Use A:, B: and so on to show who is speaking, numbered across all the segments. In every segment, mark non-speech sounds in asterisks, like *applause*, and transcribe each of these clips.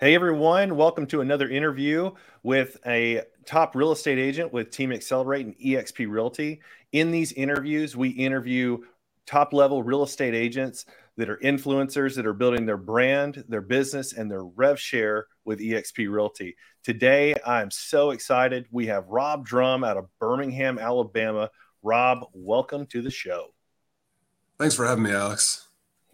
A: Hey everyone, welcome to another interview with a top real estate agent with Team Accelerate and EXP Realty. In these interviews, we interview top level real estate agents that are influencers that are building their brand, their business, and their rev share with EXP Realty. Today, I'm so excited. We have Rob Drum out of Birmingham, Alabama. Rob, welcome to the show.
B: Thanks for having me, Alex.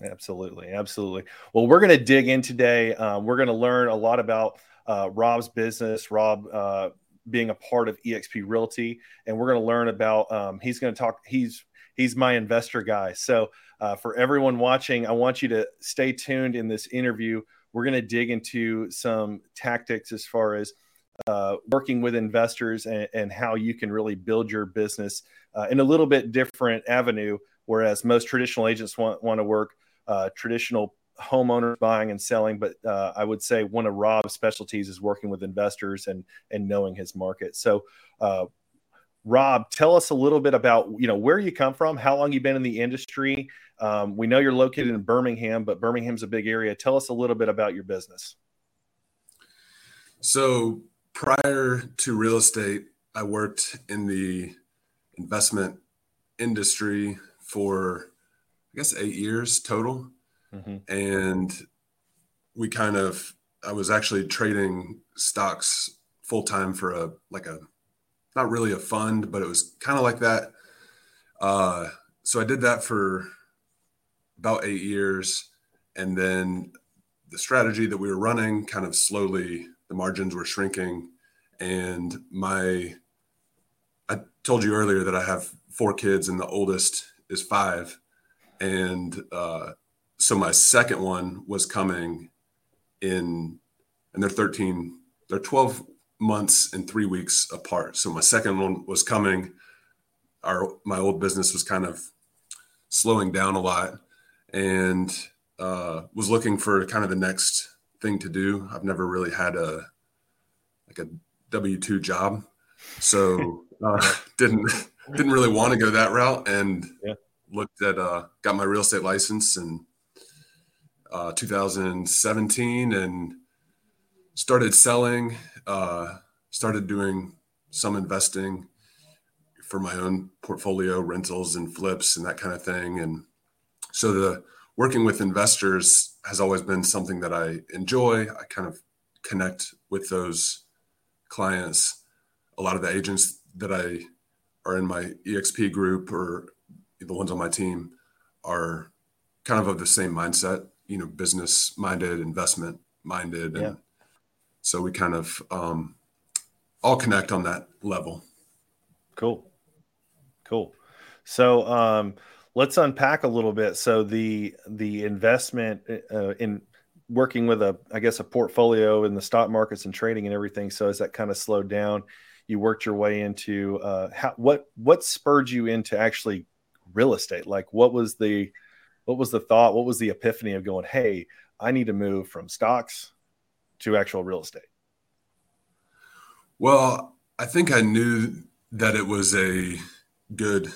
A: Absolutely, absolutely. Well, we're going to dig in today. Um, we're going to learn a lot about uh, Rob's business, Rob uh, being a part of EXP Realty, and we're going to learn about. Um, he's going to talk. He's he's my investor guy. So uh, for everyone watching, I want you to stay tuned in this interview. We're going to dig into some tactics as far as uh, working with investors and, and, how you can really build your business uh, in a little bit different avenue. Whereas most traditional agents want, want to work uh, traditional homeowners buying and selling, but uh, I would say one of Rob's specialties is working with investors and and knowing his market. So, uh, Rob, tell us a little bit about you know where you come from, how long you've been in the industry. Um, we know you're located in Birmingham, but Birmingham's a big area. Tell us a little bit about your business.
B: So prior to real estate, I worked in the investment industry for I guess eight years total. Mm-hmm. And we kind of, I was actually trading stocks full time for a, like a, not really a fund, but it was kind of like that. Uh, so I did that for about eight years. And then the strategy that we were running kind of slowly, the margins were shrinking. And my, I told you earlier that I have four kids and the oldest is five and uh, so my second one was coming in and they're 13 they're 12 months and three weeks apart. So my second one was coming. Our my old business was kind of slowing down a lot and uh, was looking for kind of the next thing to do. I've never really had a like a w2 job. So *laughs* uh, didn't didn't really want to go that route. And yeah looked at uh, got my real estate license in uh, 2017 and started selling uh, started doing some investing for my own portfolio rentals and flips and that kind of thing. And so the working with investors has always been something that i enjoy. I kind of connect with those clients. A lot of the agents that i are in my exp group or the ones on my team are kind of of the same mindset, you know, business minded, investment minded. And yeah. so we kind of um, all connect on that level.
A: Cool. Cool. So um, let's unpack a little bit. So the the investment uh, in working with a I guess a portfolio in the stock markets and trading and everything. So as that kind of slowed down, you worked your way into uh, how, what what spurred you into actually real estate? Like what was the what was the thought? What was the epiphany of going, hey, I need to move from stocks to actual real estate?
B: Well, I think I knew that it was a good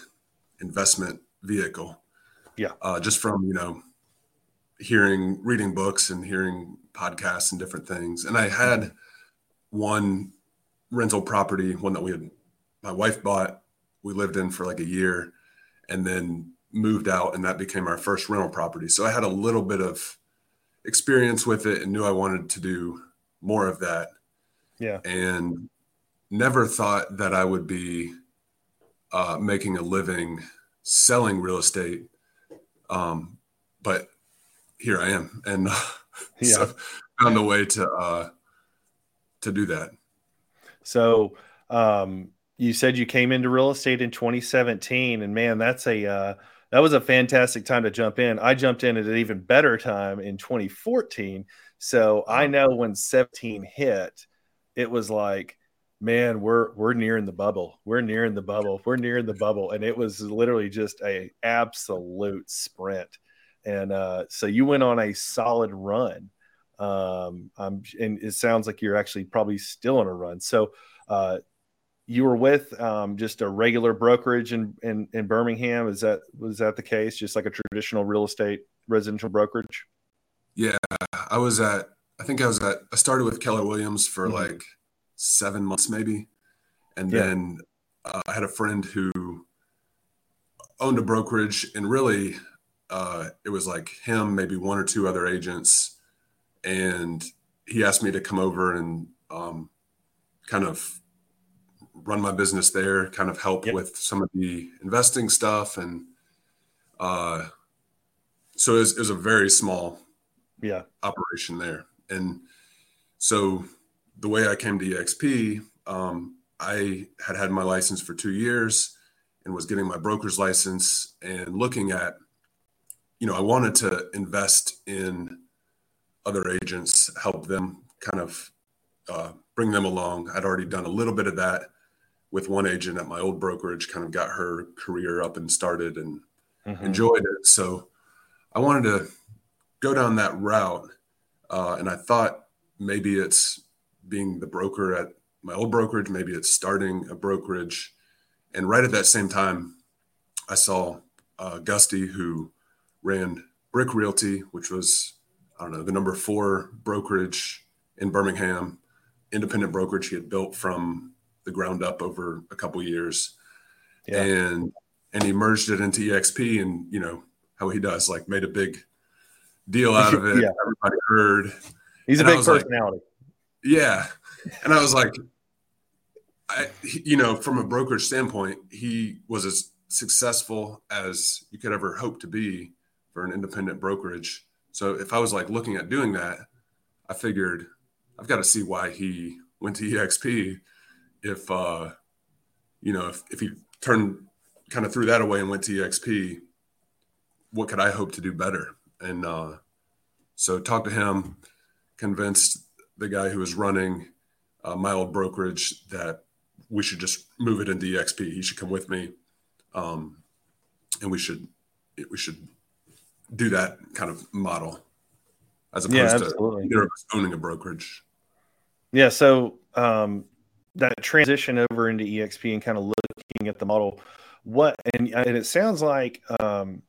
B: investment vehicle.
A: Yeah.
B: Uh, just from, you know, hearing, reading books and hearing podcasts and different things. And I had one rental property, one that we had, my wife bought, we lived in for like a year and then moved out and that became our first rental property. So i had a little bit of experience with it and knew i wanted to do more of that.
A: Yeah.
B: And never thought that i would be uh, making a living selling real estate um, but here i am. And *laughs* yeah. so found a way to uh, to do that.
A: So um, you said you came into real estate in 2017 and man that's a uh, that was a fantastic time to jump in. I jumped in at an even better time in 2014 so i know when 17 hit it was like man we're we're nearing the bubble. We're nearing the bubble. We're nearing the bubble. And it was literally just a absolute sprint. And uh, so you went on a solid run. Um, I'm, and it sounds like you're actually probably still on a run. So uh, you were with um, just a regular brokerage in, in, in Birmingham. Is that was that the case? Just like a traditional real estate residential brokerage?
B: Yeah, I was at I think I was at, I started with Keller Williams for mm-hmm. like seven months maybe. And yeah. then uh, I had a friend who owned a brokerage and really uh, it was like him, maybe one or two other agents. And he asked me to come over and um, kind of run my business there, kind of help yep. with some of the investing stuff. And uh, so it was, it was a very small
A: yeah
B: operation there. And so the way I came to EXP, um, I had had my license for two years and was getting my broker's license and looking at, you know, I wanted to invest in other agents, help them kind of uh, bring them along. I'd already done a little bit of that with one agent at my old brokerage, kind of got her career up and started and mm-hmm. enjoyed it. So I wanted to go down that route. Uh, and I thought maybe it's being the broker at my old brokerage, maybe it's starting a brokerage. And right at that same time, I saw uh, Gusty, who ran Brick Realty, which was, I don't know, the number four brokerage in Birmingham, independent brokerage he had built from the ground up over a couple years. Yeah. And and he merged it into EXP and you know how he does, like made a big deal *laughs* out of it. yeah. Everybody heard.
A: He's and a big personality.
B: Like, yeah. And I was like, I, you know, from a brokerage standpoint, he was as successful as you could ever hope to be for an independent brokerage. So if I was like looking at doing that, I figured I've got to see why he went to EXP. If uh, you know, if, if he turned kind of threw that away and went to EXP, what could I hope to do better? And uh, so talked to him, convinced the guy who was running uh, my old brokerage that we should just move it into EXP. He should come with me, um, and we should we should do that kind of model as opposed yeah, to either of us owning a brokerage.
A: Yeah. So um, that transition over into EXP and kind of looking at the model, what and and it sounds like um,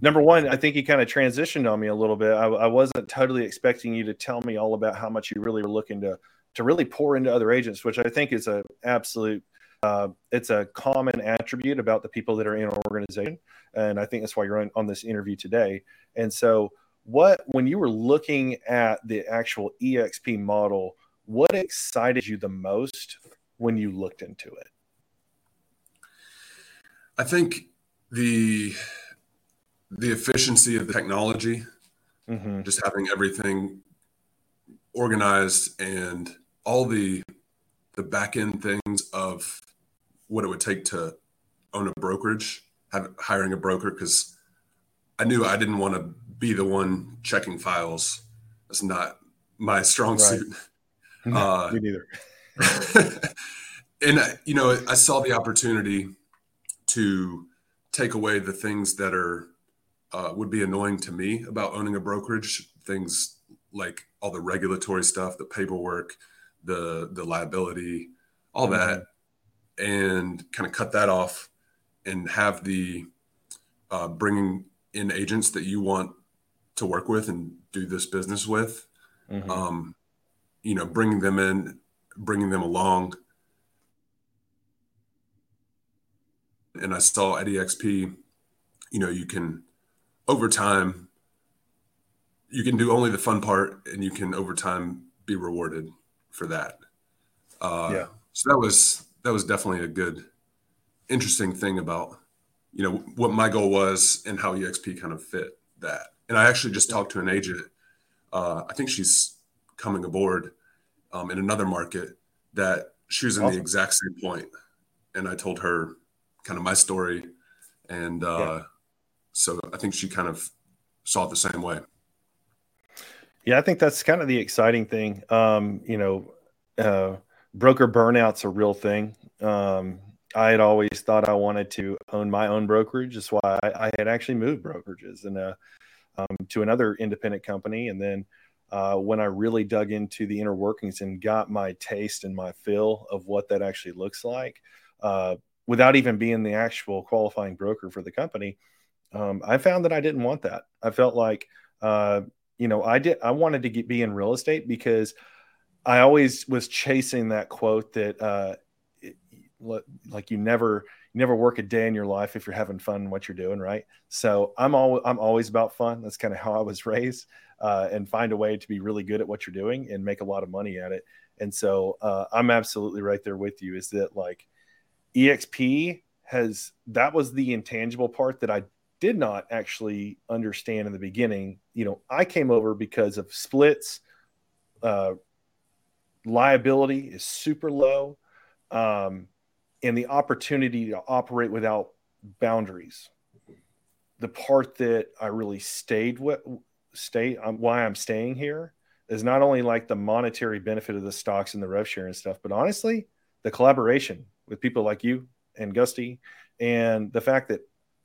A: number one, I think you kind of transitioned on me a little bit. I, I, wasn't totally expecting you to tell me all about how much you really were looking to to really pour into other agents, which I think is a absolute. Uh, it's a common attribute about the people that are in our organization, and I think that's why you're on, on this interview today. And so, what when you were looking at the actual EXP model, what excited you the most when you looked into it?
B: I think the the efficiency of the technology, mm-hmm. just having everything organized and all the the back end things of what it would take to own a brokerage, have hiring a broker because I knew I didn't want to be the one checking files. That's not my strong right. suit.
A: No, uh, me neither. *laughs*
B: and you know, I saw the opportunity to take away the things that are uh, would be annoying to me about owning a brokerage. Things like all the regulatory stuff, the paperwork, the the liability, all mm-hmm. that, and kind of cut that off, and have the uh, bringing in agents that you want to work with and do this business with. Mm-hmm. Um, you know, bringing them in, bringing them along. And I saw at EXP, you know, you can over time you can do only the fun part and you can over time be rewarded for that. Uh, yeah. so that was that was definitely a good interesting thing about you know what my goal was and how exp kind of fit that. And i actually just talked to an agent uh, i think she's coming aboard um, in another market that she was in awesome. the exact same point and i told her kind of my story and uh, yeah so I think she kind of saw it the same way.
A: Yeah, I think that's kind of the exciting thing. Um, you know, uh, broker burnout's a real thing. Um, I had always thought I wanted to own my own brokerage. That's why I, I had actually moved brokerages and uh, um, to another independent company. And then uh, when I really dug into the inner workings and got my taste and my feel of what that actually looks like, uh, without even being the actual qualifying broker for the company, um, I found that I didn't want that. I felt like, uh, you know, I did, I wanted to get, be in real estate because I always was chasing that quote that, uh, like you never, you never work a day in your life if you're having fun what you're doing. Right. So I'm always, I'm always about fun. That's kind of how I was *laughs* raised, uh, and find a way to be really good at what you're doing and make a lot of money at it. And so, uh, I'm absolutely right there with you is that like EXP has, that was the intangible part that I did not actually understand in the beginning. You know, I came over because of splits, uh, liability is super low um, and the opportunity to operate without boundaries. The part that i really stayed with stay um, why i'm staying here is not only like the monetary benefit of the stocks and the rev share and stuff but honestly the collaboration with people like you and gusty and the fact that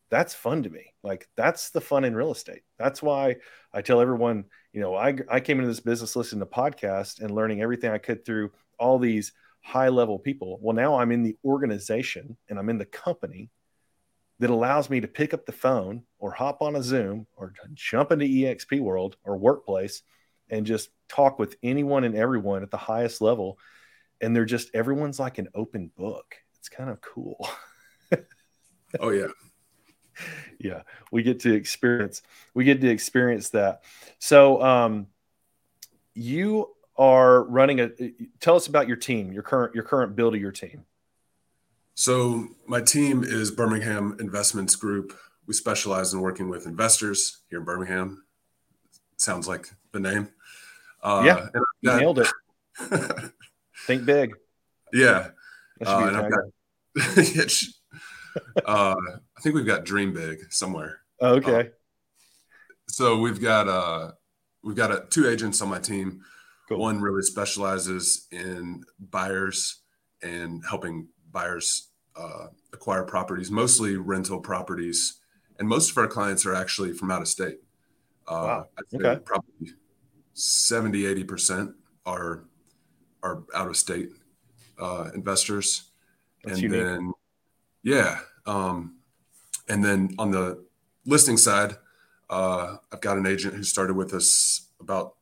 A: that's fun to me. Like that's the fun in real estate. That's why i tell everyone you know, I, I came into this business listening to podcasts and learning everything I could through all these high level people. Well, now I'm in the organization and I'm in the company that allows me to pick up the phone or hop on a Zoom or jump into EXP World or Workplace and just talk with anyone and everyone at the highest level. And they're just, everyone's like an open book. It's kind of cool. *laughs*
B: oh, yeah
A: yeah, we get to experience we get to experience that. So, um, you are running a. Tell us about your team, your current your current build of your team.
B: So my team is Birmingham Investments Group. We specialize in working with investors here in Birmingham. Sounds like the name.
A: Uh, yeah, got, nailed it. *laughs* Think big.
B: Yeah. Uh, got, *laughs* uh, I think we've got Dream Big somewhere.
A: Oh, okay. Uh,
B: so we've got uh, we've got a, two agents on my team. Cool. One really specializes in buyers and helping buyers uh, acquire properties, mostly rental properties, and most of our clients are actually from out of state.
A: Uh, wow. Okay.
B: Probably 70, 80 percent are are out of state uh, investors, That's and unique. then yeah, um, and then on the listing side, uh, I've got an agent who started with us about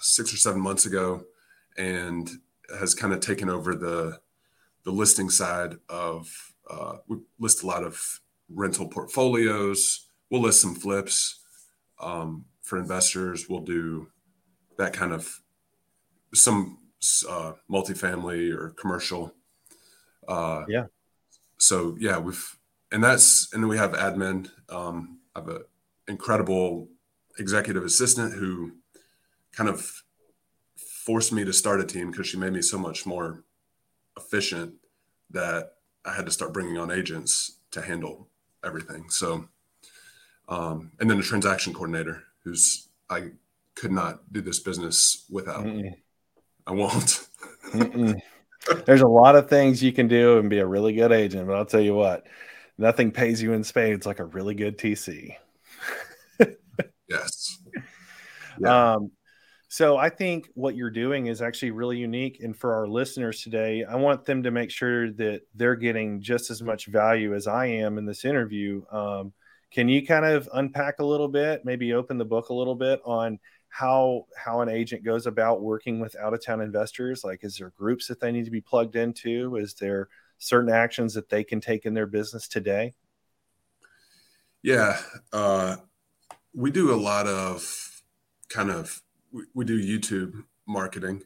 B: six or seven months ago, and has kind of taken over the the listing side of. Uh, we list a lot of rental portfolios. We'll list some flips um, for investors. We'll do that kind of some uh, multifamily or commercial.
A: Uh, yeah.
B: So yeah, we've and that's and then we have admin. Um, I have an incredible executive assistant who kind of forced me to start a team because she made me so much more efficient that I had to start bringing on agents to handle everything. So, um, and then a transaction coordinator who's I could not do this business without. Mm-mm. I won't. *laughs*
A: There's a lot of things you can do and be a really good agent, but I'll tell you what, nothing pays you in spades like a really good TC. *laughs*
B: yes.
A: Yeah. Um, so I think what you're doing is actually really unique. And for our listeners today, I want them to make sure that they're getting just as much value as I am in this interview. Um, can you kind of unpack a little bit, maybe open the book a little bit on how how an agent goes about working with out of town investors? Like, is there groups that they need to be plugged into? Is there certain actions that they can take in their business today?
B: Yeah, uh, we do a lot of kind of we, we do YouTube marketing.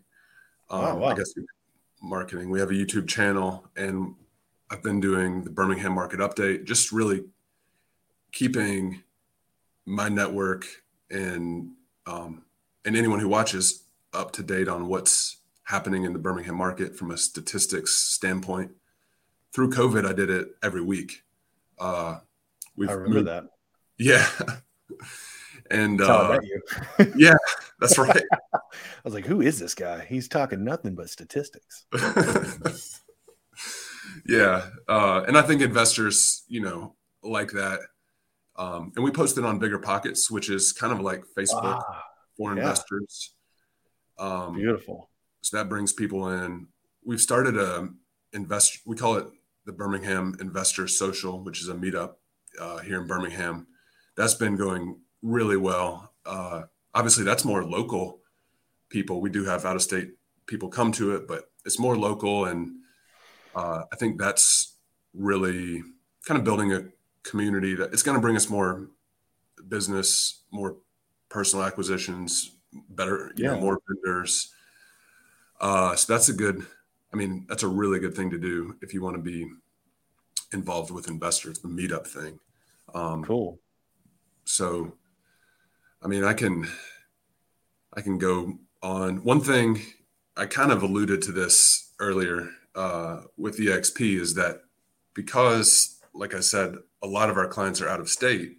A: Um, oh, wow.
B: I guess marketing. We have a YouTube channel, and I've been doing the Birmingham Market Update, just really keeping my network and um, and anyone who watches up to date on what's happening in the Birmingham market from a statistics standpoint through COVID, I did it every week. Uh,
A: we've I remember moved, that. *laughs*
B: Yeah. *laughs* and uh, *laughs* yeah, that's right. *laughs*
A: I was like, who is this guy? He's talking nothing but statistics. *laughs*
B: yeah. Uh, and I think investors, you know, like that. Um, and we posted on Bigger Pockets, which is kind of like Facebook ah, for investors.
A: Um, Beautiful.
B: So that brings people in. We've started a invest. We call it the Birmingham Investor Social, which is a meetup uh, here in Birmingham. That's been going really well. Uh, obviously that's more local people. We do have out of state people come to it, but it's more local. And uh, I think that's really kind of building a community that it's going to bring us more business, more personal acquisitions, better, you yeah. know, more vendors. Uh, so that's a good, I mean, that's a really good thing to do if you want to be involved with investors, the meetup thing.
A: Um, cool.
B: So, I mean, I can, I can go on. One thing I kind of alluded to this earlier uh, with EXP is that because, like I said, a lot of our clients are out of state,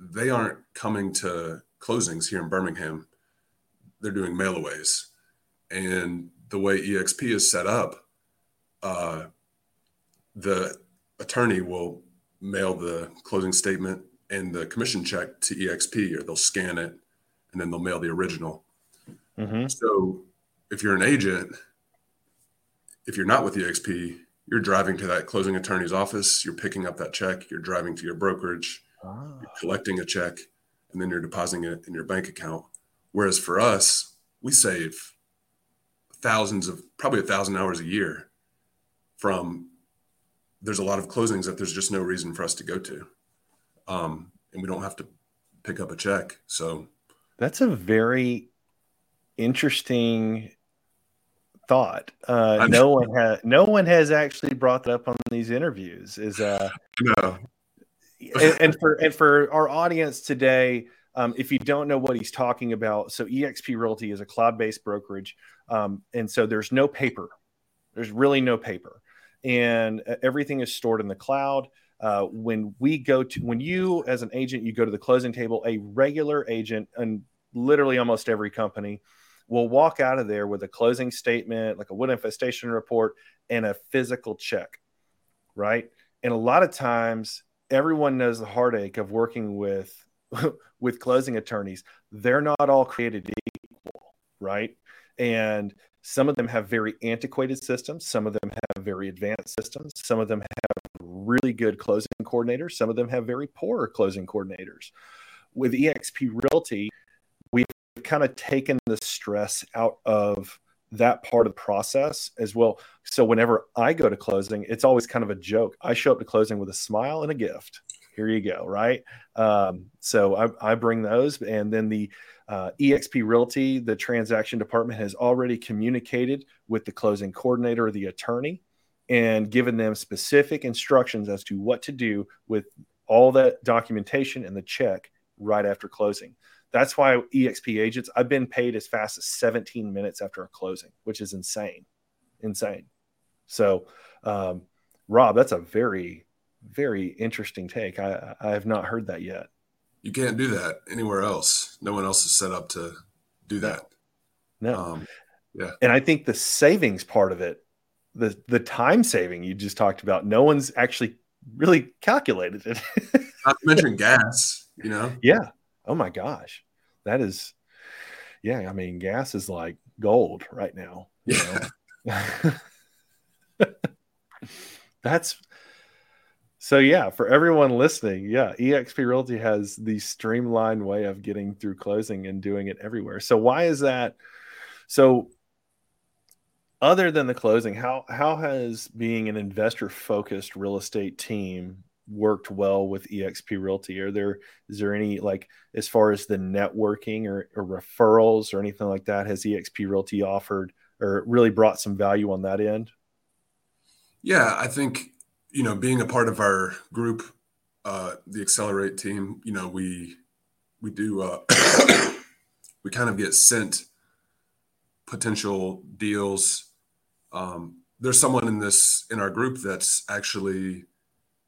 B: they aren't coming to closings here in Birmingham. They're doing mailaways. And the way EXP is set up, uh, the attorney will mail the closing statement and the commission check to EXP, or they'll scan it and then they'll mail the original. Mm-hmm. So if you're an agent, if you're not with EXP, you're driving to that closing attorney's office, you're picking up that check, you're driving to your brokerage, ah. you're collecting a check, and then you're depositing it in your bank account. Whereas for us, we save thousands of probably a thousand hours a year from there's a lot of closings that there's just no reason for us to go to. Um, and we don't have to pick up a check. So
A: that's a very interesting thought. Uh, no one has no one has actually brought that up on these interviews. Is uh,
B: no.
A: and, and, for and for our audience today, um, if you don't know what he's talking about, so EXP Realty is a cloud-based brokerage, um, and so there's no paper. There's really no paper, and uh, everything is stored in the cloud. Uh, when we go to when you as an agent you go to the closing table, a regular agent and literally almost every company will walk out of there with a closing statement, like a wood infestation report, and a physical check, right? And a lot of times, everyone knows the heartache of working with *laughs* with closing attorneys. They're not all created equal, right? And some of them have very antiquated systems. Some of them have very advanced systems. Some of them have really good closing coordinators. Some of them have very poor closing coordinators. With eXp Realty, we've kind of taken the stress out of that part of the process as well. So whenever I go to closing, it's always kind of a joke. I show up to closing with a smile and a gift. Here you go, right? Um, so I, I, bring those, and then the uh, EXP Realty, the transaction department has already communicated with the closing coordinator or the attorney and given them specific instructions as to what to do with all that documentation and the check right after closing. That's why EXP agents, I've been paid as fast as 17 minutes after a closing, which is insane. Insane. So, um, Rob, that's a very, very interesting take. I, I have not heard that yet.
B: You can't do that anywhere else. No one else is set up to do that.
A: No. Um, yeah. And I think the savings part of it, the the time saving you just talked about, no one's actually really calculated it. *laughs*
B: Not to mention gas, you know?
A: Yeah oh my gosh, that is, yeah. I mean, gas is like gold right now. You know? *laughs* That's so yeah, for everyone listening, yeah, EXP Realty has the streamlined way of getting through closing and doing it everywhere. So why is that? So other than the closing, how how has being an investor focused real estate team worked well with EXP Realty? Are there is there any like as far as the networking or, or referrals or anything like that? Has EXP Realty offered or really brought some value on that end?
B: Yeah, I think you know being a part of our group, uh, the Accelerate team, you know we we do uh, *coughs* we kind of get sent potential deals. Um, there's someone in this in our group that's actually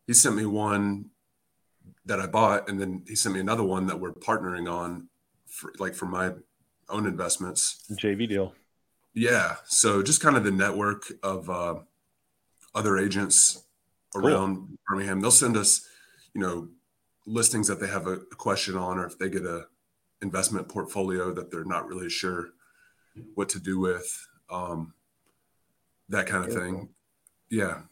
B: he sent me one that I bought, and then he sent me another one that we're partnering on, for, like for my own investments.
A: JV deal.
B: Yeah. So just kind of the network of uh, other agents around cool. Birmingham. They'll send us, you know, listings that they have a, a question on, or if they get a investment portfolio that they're not really sure what to do with, um, that kind of thing. Yeah.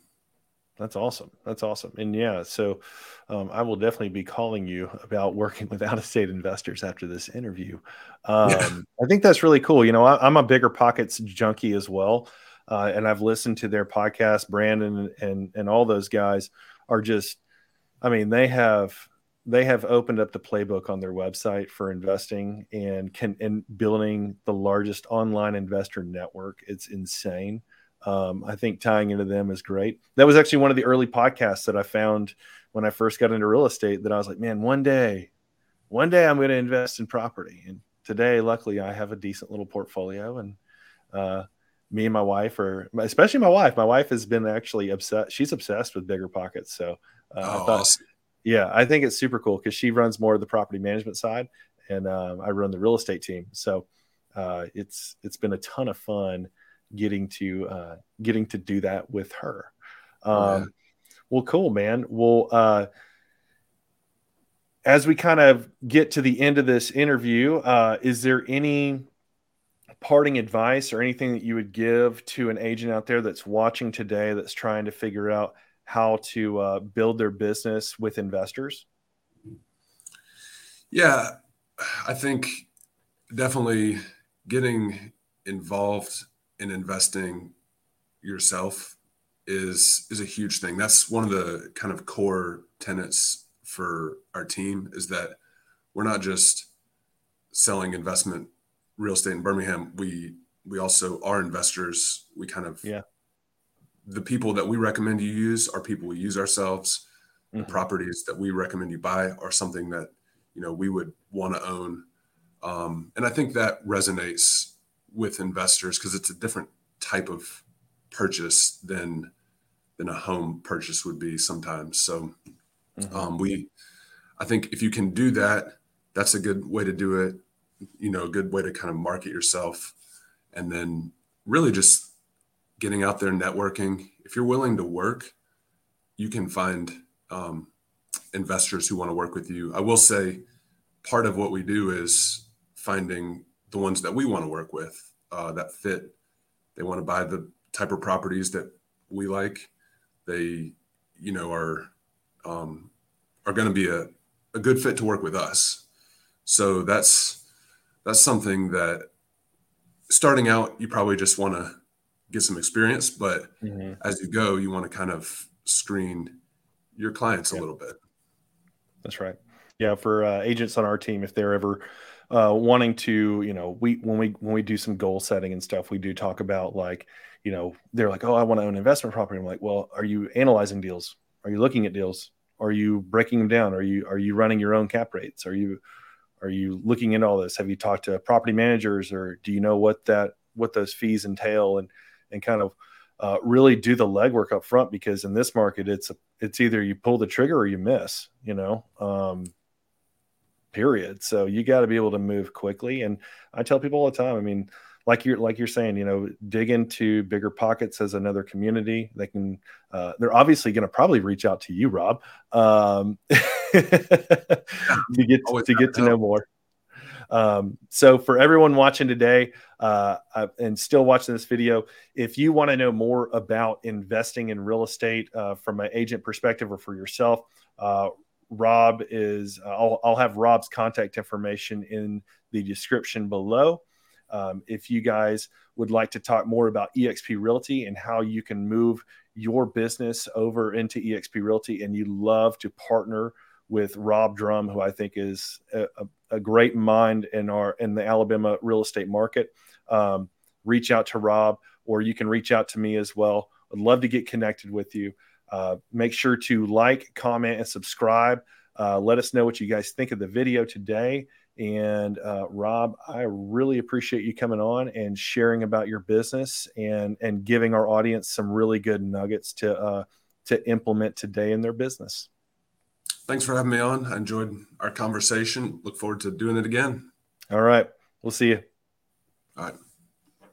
A: That's awesome. That's awesome. And yeah, so um, I will definitely be calling you about working *laughs* with out of state investors after this interview. Um, yeah. I think that's really cool. You know, I, am a bigger pockets junkie as well. Uh, and I've listened to their podcast. Brandon and, and all those guys are just, I mean, they have they have opened up the playbook on their website for investing and can and building the largest online investor network. It's insane. Um, I think tying into them is great. That was actually one of the early podcasts that I found when I first got into real estate. That I was like, man, one day, one day I'm going to invest in property. And today, luckily, I have a decent little portfolio. And uh, me and my wife are, especially my wife. My wife has been actually obsessed. She's obsessed with bigger pockets. So uh, oh, I thought, awesome. yeah, I think it's super cool because she runs more of the property management side, and um, I run the real estate team. So uh, it's it's been a ton of fun getting to uh, getting to do that with her. Um, yeah. Well, cool, man. Well, uh, as we kind of get to the end of this interview, uh, is there any parting advice or anything that you would give to an agent out there that's watching today that's trying to figure out how to uh, build their business with investors?
B: Yeah, I think definitely getting involved in investing yourself is is a huge thing. That's one of the kind of core tenets for our team is that we're not just selling investment real estate in Birmingham. We we also are investors. We kind of
A: yeah.
B: The people that we recommend you use are people we use ourselves. Mm-hmm. The properties that we recommend you buy are something that you know we would want to own, um, and I think that resonates with investors because it's a different type of purchase than than a home purchase would be sometimes. So mm-hmm. um, we, I think if you can do that, that's a good way to do it. You know, a good way to kind of market yourself, and then really just getting out there networking. If you're willing to work, you can find um, investors who want to work with you. I will say, part of what we do is finding the ones that we want to work with uh, that fit. They want to buy the type of properties that we like. They, you know, are um, are going to be a, a good fit to work with us. So that's that's something that starting out you probably just want to get some experience, but mm-hmm. as you go, you want to kind of screen your clients a little bit.
A: That's right. Yeah, for uh, agents on our team, if they're ever uh, wanting to, you know, we when we when we do some goal setting and stuff, we do talk about like, you know, they're like, oh, I want to own investment property. I'm like, well, are you analyzing deals? Are you looking at deals? Are you breaking them down? Are you are you running your own cap rates? Are you are you looking into all this? Have you talked to property managers, or do you know what that what those fees entail, and and kind of uh, really do the legwork up front because in this market, it's a, it's either you pull the trigger or you miss. You know, um, period. So you got to be able to move quickly. And I tell people all the time, I mean, like you're like you're saying, you know, dig into bigger pockets as another community. They can uh, they're obviously going to probably reach out to you, Rob, um, *laughs* to get to get to know more. Um, so for everyone watching today uh, uh, and still watching this video, if you want to know more about investing in real estate uh, from an agent perspective or for yourself, uh, Rob is, uh, I'll, I'll have Rob's contact information in the description below. Um, if you guys would like to talk more about eXp Realty and how you can move your business over into eXp Realty, and you love to partner with Rob Drum, who I think is a, a great mind in our in the Alabama real estate market, um, reach out to Rob, or you can reach out to me as well. I'd love to get connected with you. Uh, make sure to like, comment, and subscribe. Uh, let us know what you guys think of the video today. And uh, Rob, I really appreciate you coming on and sharing about your business and and giving our audience some really good nuggets to uh, to implement today in their business.
B: Thanks for having me on. I enjoyed our conversation. Look forward to doing it again.
A: All right. We'll see you.
B: All right.